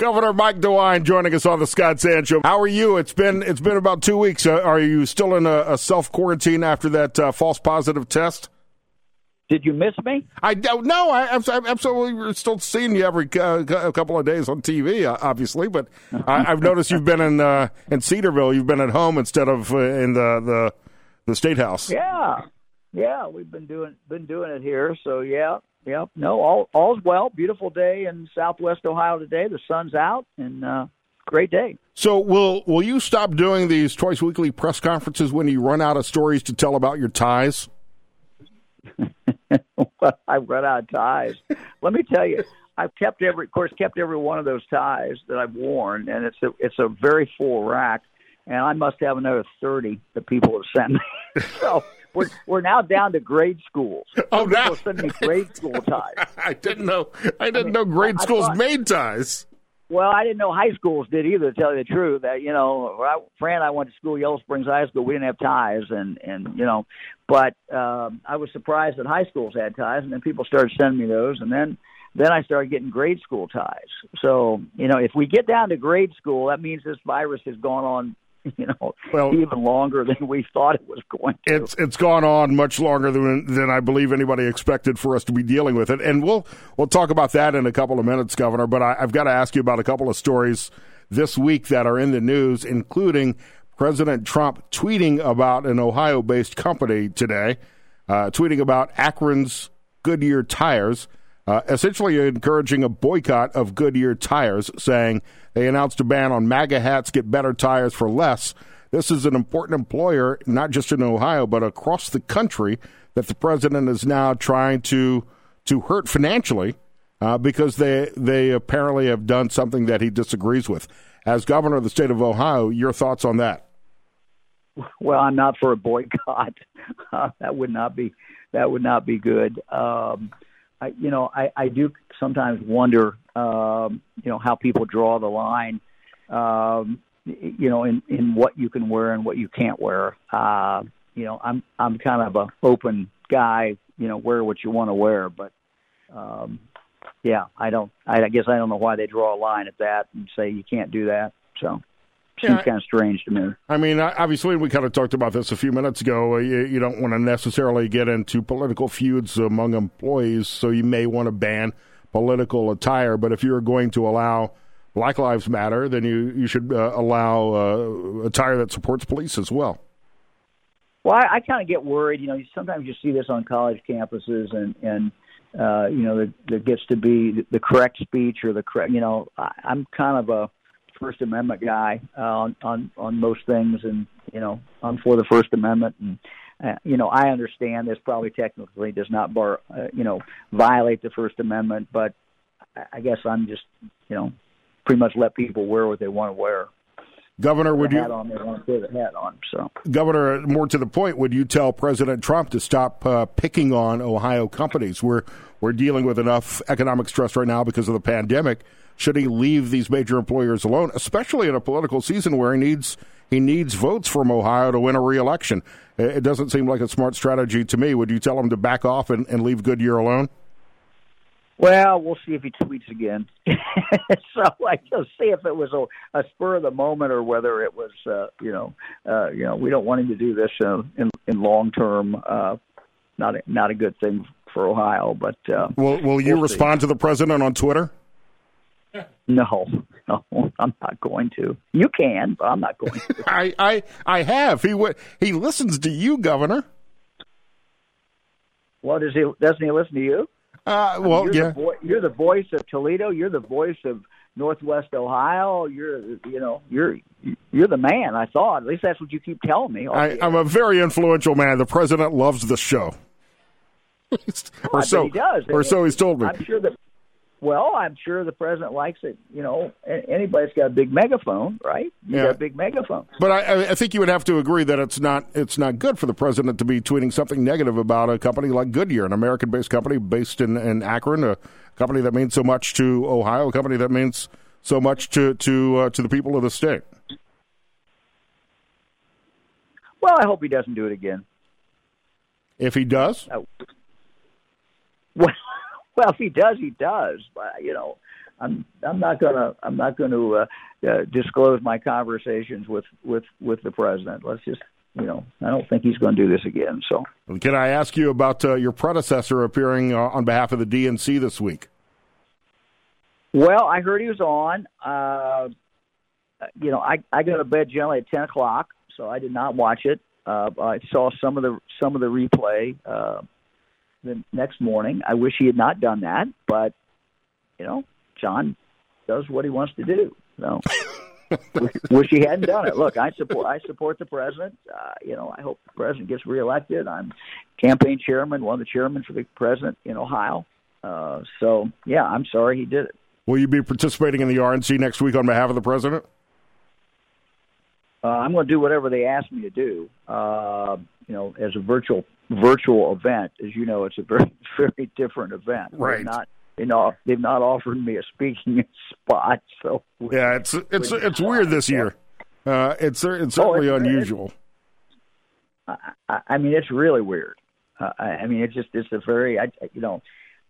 Governor Mike DeWine joining us on the Scott Sands Show. How are you? It's been it's been about two weeks. Uh, are you still in a, a self quarantine after that uh, false positive test? Did you miss me? I don't know. I, I'm, I'm absolutely still seeing you every uh, a couple of days on TV, uh, obviously. But I, have noticed you've been in uh, in Cedarville. You've been at home instead of in the, the the state house. Yeah, yeah. We've been doing been doing it here. So yeah, yeah. No, all all's well. Beautiful day in Southwest Ohio today. The sun's out and uh, great day. So will will you stop doing these twice weekly press conferences when you run out of stories to tell about your ties? I run out of ties. Let me tell you, I've kept every, of course, kept every one of those ties that I've worn, and it's a it's a very full rack, and I must have another thirty that people have sent me. so we're we're now down to grade schools. Oh, now sending me grade school ties. I didn't know. I didn't I mean, know grade I, schools I thought, made ties. Well, I didn't know high schools did either. To tell you the truth, that you know, Fran and I went to school, Yellow Springs High School. We didn't have ties, and and you know, but um, I was surprised that high schools had ties, and then people started sending me those, and then then I started getting grade school ties. So you know, if we get down to grade school, that means this virus has gone on you know, well, even longer than we thought it was going to. It's it's gone on much longer than than I believe anybody expected for us to be dealing with it, and we'll we'll talk about that in a couple of minutes, Governor. But I, I've got to ask you about a couple of stories this week that are in the news, including President Trump tweeting about an Ohio-based company today, uh, tweeting about Akron's Goodyear tires uh, essentially encouraging a boycott of Goodyear tires, saying they announced a ban on MAGA hats, get better tires for less. This is an important employer, not just in Ohio, but across the country, that the president is now trying to to hurt financially uh, because they they apparently have done something that he disagrees with. As governor of the state of Ohio, your thoughts on that? Well, I'm not for a boycott. Uh, that would not be that would not be good. Um, I, you know, I, I do sometimes wonder, um, you know, how people draw the line, um, you know, in, in what you can wear and what you can't wear. Uh, you know, I'm I'm kind of a open guy. You know, wear what you want to wear, but um, yeah, I don't. I, I guess I don't know why they draw a line at that and say you can't do that. So seems kind of strange to me. I mean, obviously, we kind of talked about this a few minutes ago. You, you don't want to necessarily get into political feuds among employees, so you may want to ban political attire. But if you're going to allow Black Lives Matter, then you you should uh, allow uh, attire that supports police as well. Well, I, I kind of get worried. You know, sometimes you see this on college campuses, and and uh, you know, there, there gets to be the, the correct speech or the correct. You know, I, I'm kind of a First Amendment guy uh, on on on most things, and you know I'm for the First Amendment, and uh, you know I understand this probably technically does not bar uh, you know violate the First Amendment, but I guess I'm just you know pretty much let people wear what they want to wear. Governor, would you on, they want to put the hat on? So, Governor, more to the point, would you tell President Trump to stop uh, picking on Ohio companies? We're we're dealing with enough economic stress right now because of the pandemic should he leave these major employers alone, especially in a political season where he needs he needs votes from Ohio to win a reelection? It doesn't seem like a smart strategy to me. Would you tell him to back off and, and leave Goodyear alone? Well, we'll see if he tweets again. so I just see if it was a, a spur of the moment or whether it was, uh, you know, uh, you know, we don't want him to do this uh, in in long term. Uh, not a, not a good thing for Ohio. But uh, will will you we'll respond see. to the president on Twitter? No, no, I'm not going to. You can, but I'm not going to. I, I, I have. He he listens to you, Governor. What does he? Doesn't he listen to you? Uh, well, I mean, you're yeah. The vo- you're the voice of Toledo. You're the voice of Northwest Ohio. You're, you know, you're you're the man. I thought. At least that's what you keep telling me. I, am a very influential man. The president loves the show. or so he does. Or so he's told me. I'm sure that well, I'm sure the president likes it. You know, anybody's got a big megaphone, right? You yeah. got a big megaphone. But I, I think you would have to agree that it's not it's not good for the president to be tweeting something negative about a company like Goodyear, an American-based company based in, in Akron, a company that means so much to Ohio, a company that means so much to to uh, to the people of the state. Well, I hope he doesn't do it again. If he does, uh, well. Well, if he does, he does. But you know, I'm I'm not gonna I'm not going to uh, uh, disclose my conversations with with with the president. Let's just you know I don't think he's going to do this again. So can I ask you about uh, your predecessor appearing uh, on behalf of the DNC this week? Well, I heard he was on. Uh, you know, I I go to bed generally at ten o'clock, so I did not watch it. Uh, I saw some of the some of the replay uh, the next morning. I wish he had not done that, but you know, John does what he wants to do. So wish he hadn't done it. Look, I support I support the president. Uh, you know, I hope the president gets reelected. I'm campaign chairman, one of the chairmen for the president in Ohio. Uh, so yeah, I'm sorry he did it. Will you be participating in the RNC next week on behalf of the president? Uh, I'm going to do whatever they ask me to do. Uh, you know, as a virtual virtual event, as you know, it's a very very different event. Right. They're not you know they've not offered me a speaking spot. So yeah, it's it's it's weird this year. Uh, it's it's certainly oh, it's, unusual. It's, I, I mean, it's really weird. Uh, I, I mean, it's just it's a very I you know.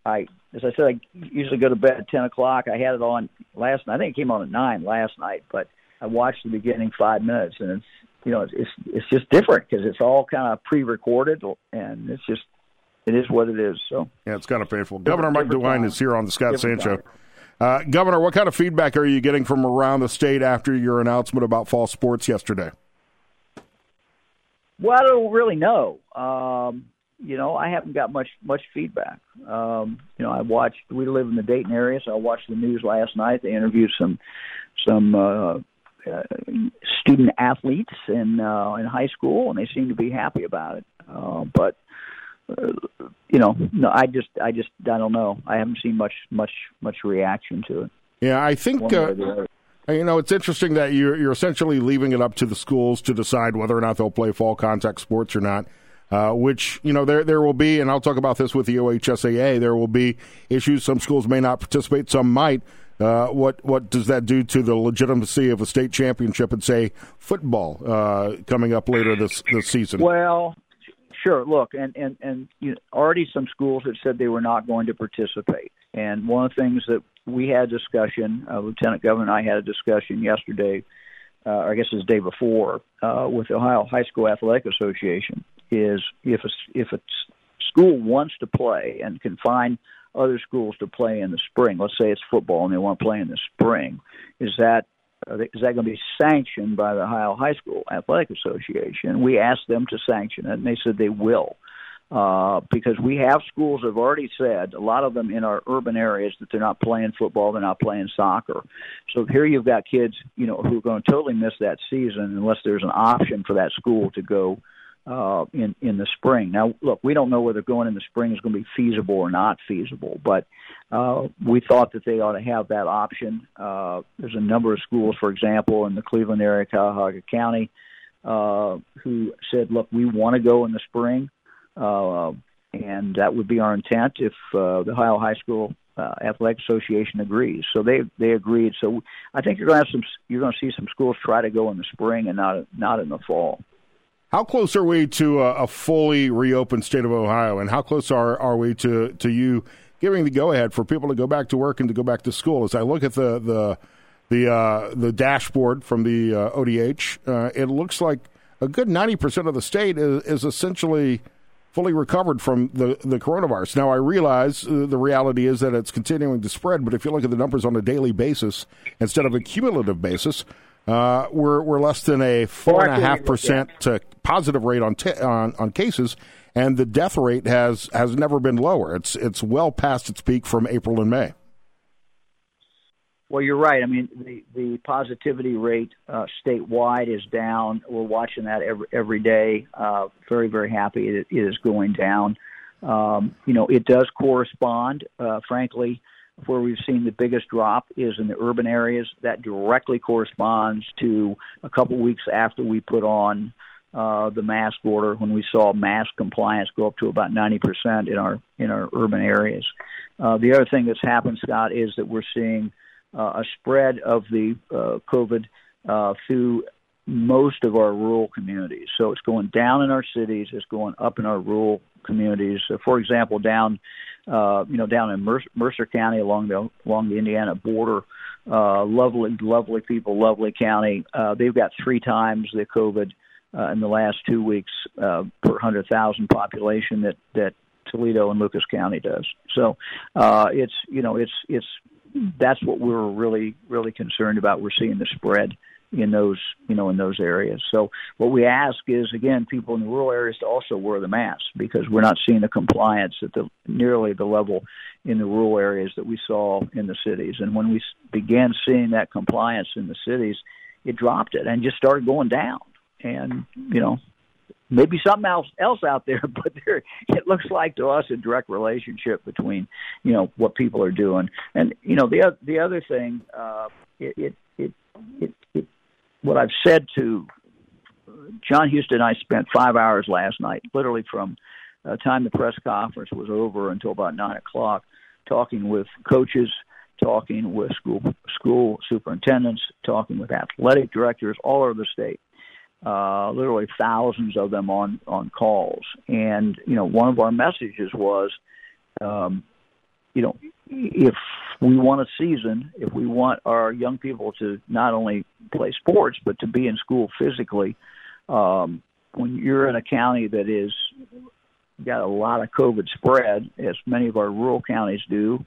I, as I said, I usually go to bed at ten o'clock. I had it on last night. I think it came on at nine last night, but I watched the beginning five minutes, and it's you know it's it's, it's just different because it's all kind of pre-recorded, and it's just it is what it is. So yeah, it's kind of painful. Governor Mike DeWine is here on the Scott Sands Show. Uh, Governor, what kind of feedback are you getting from around the state after your announcement about fall sports yesterday? Well, I don't really know. Um, you know, I haven't got much much feedback. Um, you know, I watched. We live in the Dayton area, so I watched the news last night. They interviewed some some uh, uh, student athletes in uh, in high school, and they seem to be happy about it. Uh, but uh, you know, no, I just, I just, I don't know. I haven't seen much, much, much reaction to it. Yeah, I think. Uh, you know, it's interesting that you're you're essentially leaving it up to the schools to decide whether or not they'll play fall contact sports or not. Uh, which you know there there will be, and I'll talk about this with the OHSAA. There will be issues. Some schools may not participate, some might. Uh, what what does that do to the legitimacy of a state championship and say football uh, coming up later this this season? Well, sure. Look, and and and you know, already some schools have said they were not going to participate. And one of the things that we had discussion, uh, Lieutenant Governor and I had a discussion yesterday, uh, or I guess it was the day before, uh, with the Ohio High School Athletic Association, is if a, if a school wants to play and can find other schools to play in the spring. Let's say it's football and they want to play in the spring. Is that is that going to be sanctioned by the Ohio High School Athletic Association? We asked them to sanction it, and they said they will. Uh, because we have schools that have already said, a lot of them in our urban areas, that they're not playing football, they're not playing soccer. So here you've got kids, you know, who are going to totally miss that season unless there's an option for that school to go uh, in in the spring. Now, look, we don't know whether going in the spring is going to be feasible or not feasible, but uh, we thought that they ought to have that option. Uh, there's a number of schools, for example, in the Cleveland area, Cuyahoga County, uh, who said, "Look, we want to go in the spring." Uh, and that would be our intent if uh, the Ohio High School uh, Athletic Association agrees. So they they agreed. So I think you're going to have some you're going to see some schools try to go in the spring and not not in the fall. How close are we to a, a, fully reopened state of Ohio, and how close are, are we to, to you giving the go ahead for people to go back to work and to go back to school? As I look at the the the uh, the dashboard from the uh, ODH, uh, it looks like a good ninety percent of the state is, is, essentially fully recovered from the, the coronavirus. Now, I realize uh, the reality is that it's continuing to spread, but if you look at the numbers on a daily basis instead of a cumulative basis, uh, we're we're less than a four and a half percent positive rate on, t- on on cases, and the death rate has has never been lower. It's it's well past its peak from April and May. Well, you're right. I mean, the the positivity rate uh, statewide is down. We're watching that every every day. Uh, very very happy it, it is going down. Um, you know, it does correspond, uh, frankly where we've seen the biggest drop is in the urban areas. That directly corresponds to a couple weeks after we put on uh, the mask order when we saw mask compliance go up to about 90% in our in our urban areas. Uh, the other thing that's happened, Scott, is that we're seeing uh, a spread of the uh, COVID uh, through most of our rural communities. So it's going down in our cities, it's going up in our rural communities. For example, down uh, you know down in Mercer, Mercer County along the along the Indiana border, uh, lovely lovely people, lovely county. Uh, they've got three times the COVID uh, in the last two weeks uh, per hundred thousand population that that Toledo and Lucas County does. So uh, it's you know it's it's that's what we're really really concerned about. We're seeing the spread in those you know in those areas. So what we ask is again people in the rural areas to also wear the mask because we're not seeing the compliance at the nearly the level in the rural areas that we saw in the cities. And when we began seeing that compliance in the cities, it dropped it and just started going down. And you know maybe something else else out there, but there it looks like to us a direct relationship between you know what people are doing and you know the the other thing uh, it, it it it it what I've said to Jon Husted and I spent five hours last night, literally from the time the press conference was over until about nine o'clock, talking with coaches, talking with school school superintendents, talking with athletic directors all over the state. Uh, literally thousands of them on on calls, and you know one of our messages was, um, you know, if we want a season, if we want our young people to not only play sports but to be in school physically, um, when you're in a county that is got a lot of COVID spread, as many of our rural counties do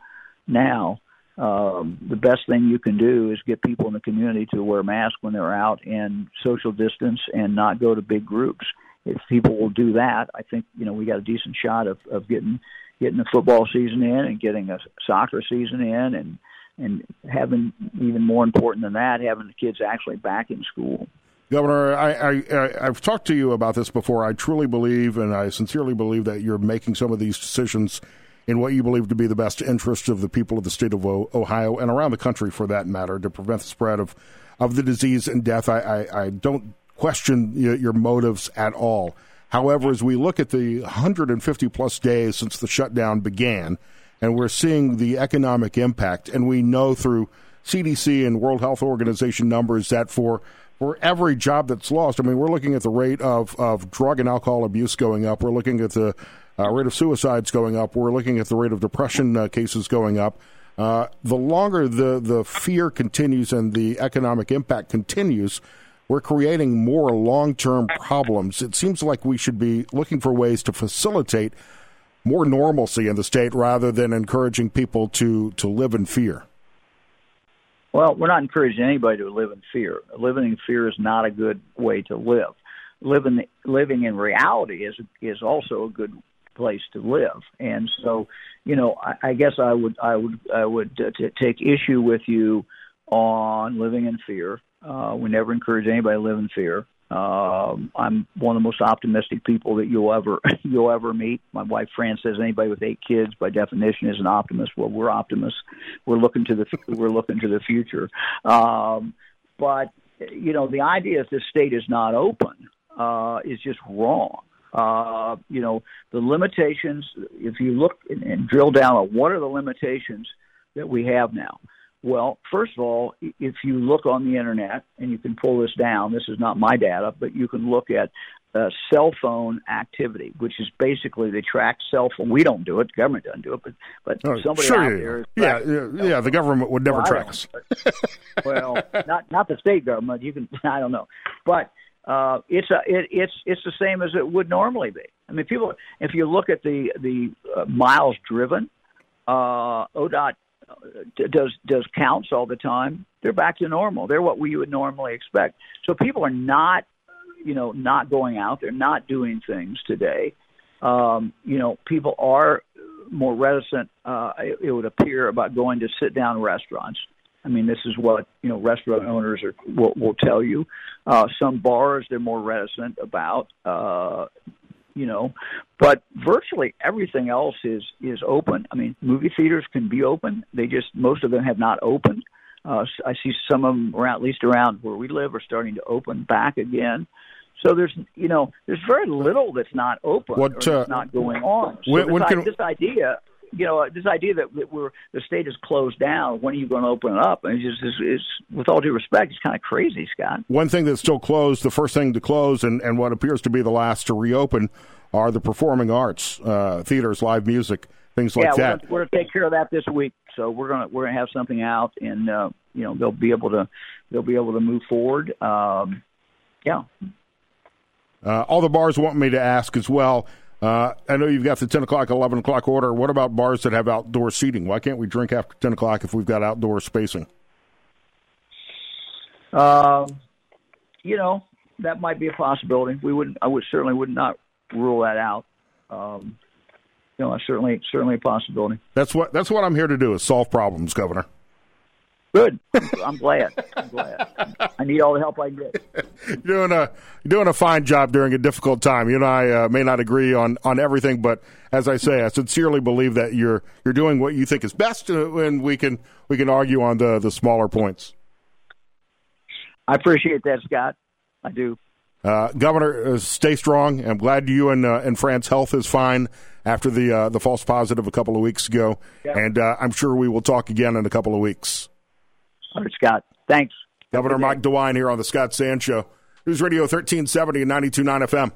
now, um, the best thing you can do is get people in the community to wear masks when they're out and social distance and not go to big groups. If people will do that, I think you know we got a decent shot of, of getting getting the football season in and getting a soccer season in and and having even more important than that, having the kids actually back in school. Governor, I, I've talked to you about this before. I truly believe, and I sincerely believe, that you're making some of these decisions in what you believe to be the best interest of the people of the state of Ohio and around the country, for that matter, to prevent the spread of, of the disease and death. I, I, I don't question your motives at all. However, as we look at the 150 plus days since the shutdown began, and we're seeing the economic impact, and we know through CDC and World Health Organization numbers that for for every job that's lost, I mean, we're looking at the rate of, of drug and alcohol abuse going up. We're looking at the uh, rate of suicides going up. We're looking at the rate of depression uh, cases going up. Uh, the longer the, the fear continues and the economic impact continues, we're creating more long term problems. It seems like we should be looking for ways to facilitate more normalcy in the state rather than encouraging people to, to live in fear. Well, we're not encouraging anybody to live in fear. Living in fear is not a good way to live. Living living in reality is is also a good place to live. And so, you know, I, I guess I would I would I would uh, t- take issue with you on living in fear. Uh, we never encourage anybody to live in fear. Um, I'm one of the most optimistic people that you'll ever you'll ever meet. My wife Fran says anybody with eight kids, by definition, is an optimist. Well, we're optimists. We're looking to the we're looking to the future. Um, but you know, the idea that this state is not open uh, is just wrong. Uh, you know, the limitations. If you look and, and drill down on what are the limitations that we have now, well, first of all, if you look on the internet, and you can pull this down, this is not my data, but you can look at uh, cell phone activity, which is basically they track cell phone. We don't do it; the government doesn't do it, but but oh, somebody sure, out yeah, there. Yeah, yeah, yeah, the government would never well, track us. well, not not the state government. You can I don't know, but uh, it's a it, it's it's the same as it would normally be. I mean, people if you look at the the uh, miles driven, uh, ODOT does does counts all the time, they're back to normal. They're what we would normally expect. So people are not, you know, not going out. They're not doing things today. Um, you know, people are more reticent. Uh, it, it would appear about going to sit down restaurants. I mean, this is what you know restaurant owners are will, will tell you. Uh, some bars they're more reticent about. Uh, you know but virtually everything else is is open. I mean movie theaters can be open. They just most of them have not opened. Uh i see some of them around at least around where we live are starting to open back again. So there's you know there's very little that's not open what or uh, not going on. So when, this, when can, this idea you know, this idea that, that we're the state is closed down. When are you going to open it up? And it's just, it's, it's with all due respect, it's kind of crazy, Scott. One thing that's still closed, the first thing to close, and, and what appears to be the last to reopen, are the performing arts, uh, theaters, live music, things like yeah, that. We're, we're going to take care of that this week. So we're going to we're going to have something out, and uh, you know they'll be able to they'll be able to move forward. Um, yeah. Uh, all the bars want me to ask as well. Uh, I know you've got the 10 o'clock, 11 o'clock order. What about bars that have outdoor seating? Why can't we drink after 10 o'clock if we've got outdoor spacing? Um, you know, that might be a possibility. We wouldn't, I would certainly would not rule that out. Um, you know, certainly, certainly a possibility. That's what that's what I'm here to do is solve problems, Governor. Good. I'm glad. I'm glad. I need all the help I can get. You're doing a you're doing a fine job during a difficult time. You and I uh, may not agree on, on everything, but as I say, I sincerely believe that you're you're doing what you think is best, uh, and we can we can argue on the the smaller points. I appreciate that, Scott. I do. Uh, Governor, uh, stay strong. I'm glad you and uh, and Fran's health is fine after the uh, the false positive a couple of weeks ago, yep. and uh, I'm sure we will talk again in a couple of weeks. All right, Scott. Thanks. Governor Mike DeWine here on the Scott Sands Show. News Radio 1370 and 92.9 FM.